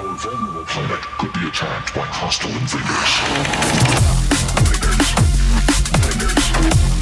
Our vulnerable planet could be attacked by hostile invaders. Invaders. Invaders.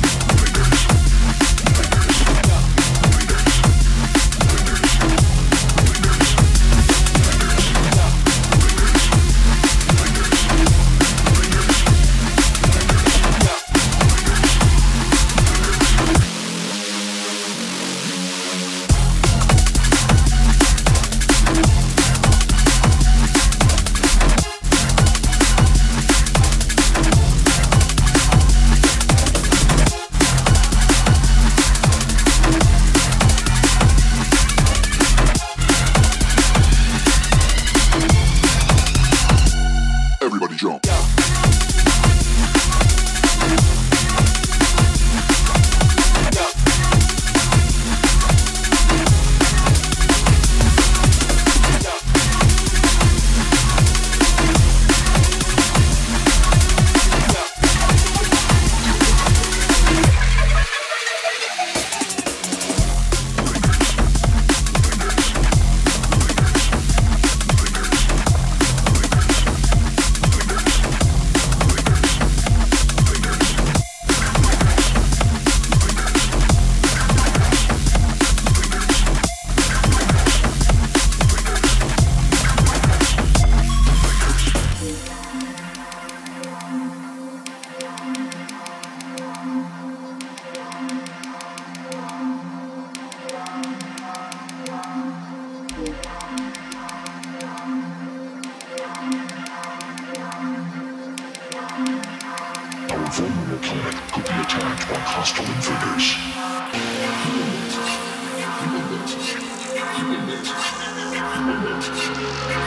Hostile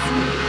invaders.